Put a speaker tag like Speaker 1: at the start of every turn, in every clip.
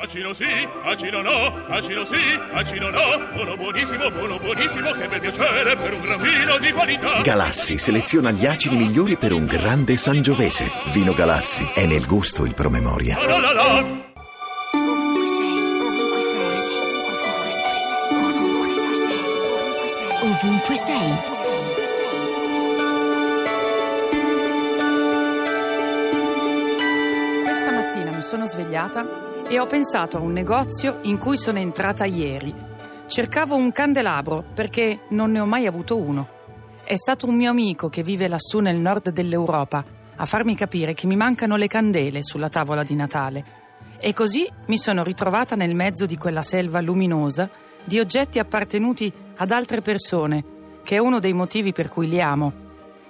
Speaker 1: Acino sì, acino no, acino sì, acino no. Buono buonissimo, buono buonissimo, che bel piacere per un gran vino di qualità.
Speaker 2: Galassi seleziona gli acidi migliori per un grande sangiovese. Vino Galassi è nel gusto il promemoria.
Speaker 1: La la la.
Speaker 3: Ovunque sei.
Speaker 4: Questa mattina mi sono svegliata e ho pensato a un negozio in cui sono entrata ieri. Cercavo un candelabro perché non ne ho mai avuto uno. È stato un mio amico che vive lassù nel nord dell'Europa a farmi capire che mi mancano le candele sulla tavola di Natale. E così mi sono ritrovata nel mezzo di quella selva luminosa di oggetti appartenuti ad altre persone, che è uno dei motivi per cui li amo.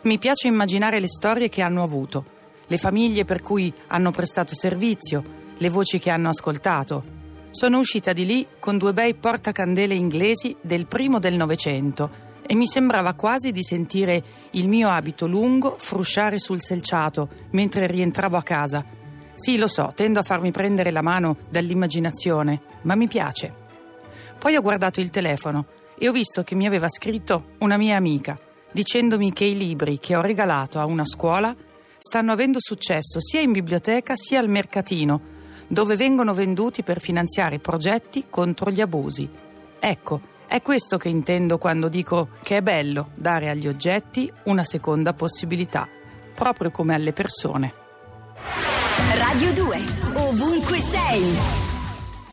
Speaker 4: Mi piace immaginare le storie che hanno avuto, le famiglie per cui hanno prestato servizio, le voci che hanno ascoltato. Sono uscita di lì con due bei portacandele inglesi del primo del Novecento e mi sembrava quasi di sentire il mio abito lungo frusciare sul selciato mentre rientravo a casa. Sì, lo so, tendo a farmi prendere la mano dall'immaginazione, ma mi piace. Poi ho guardato il telefono e ho visto che mi aveva scritto una mia amica dicendomi che i libri che ho regalato a una scuola stanno avendo successo sia in biblioteca sia al mercatino, dove vengono venduti per finanziare progetti contro gli abusi. Ecco, è questo che intendo quando dico che è bello dare agli oggetti una seconda possibilità, proprio come alle persone.
Speaker 3: Radio 2. Ovunque sei.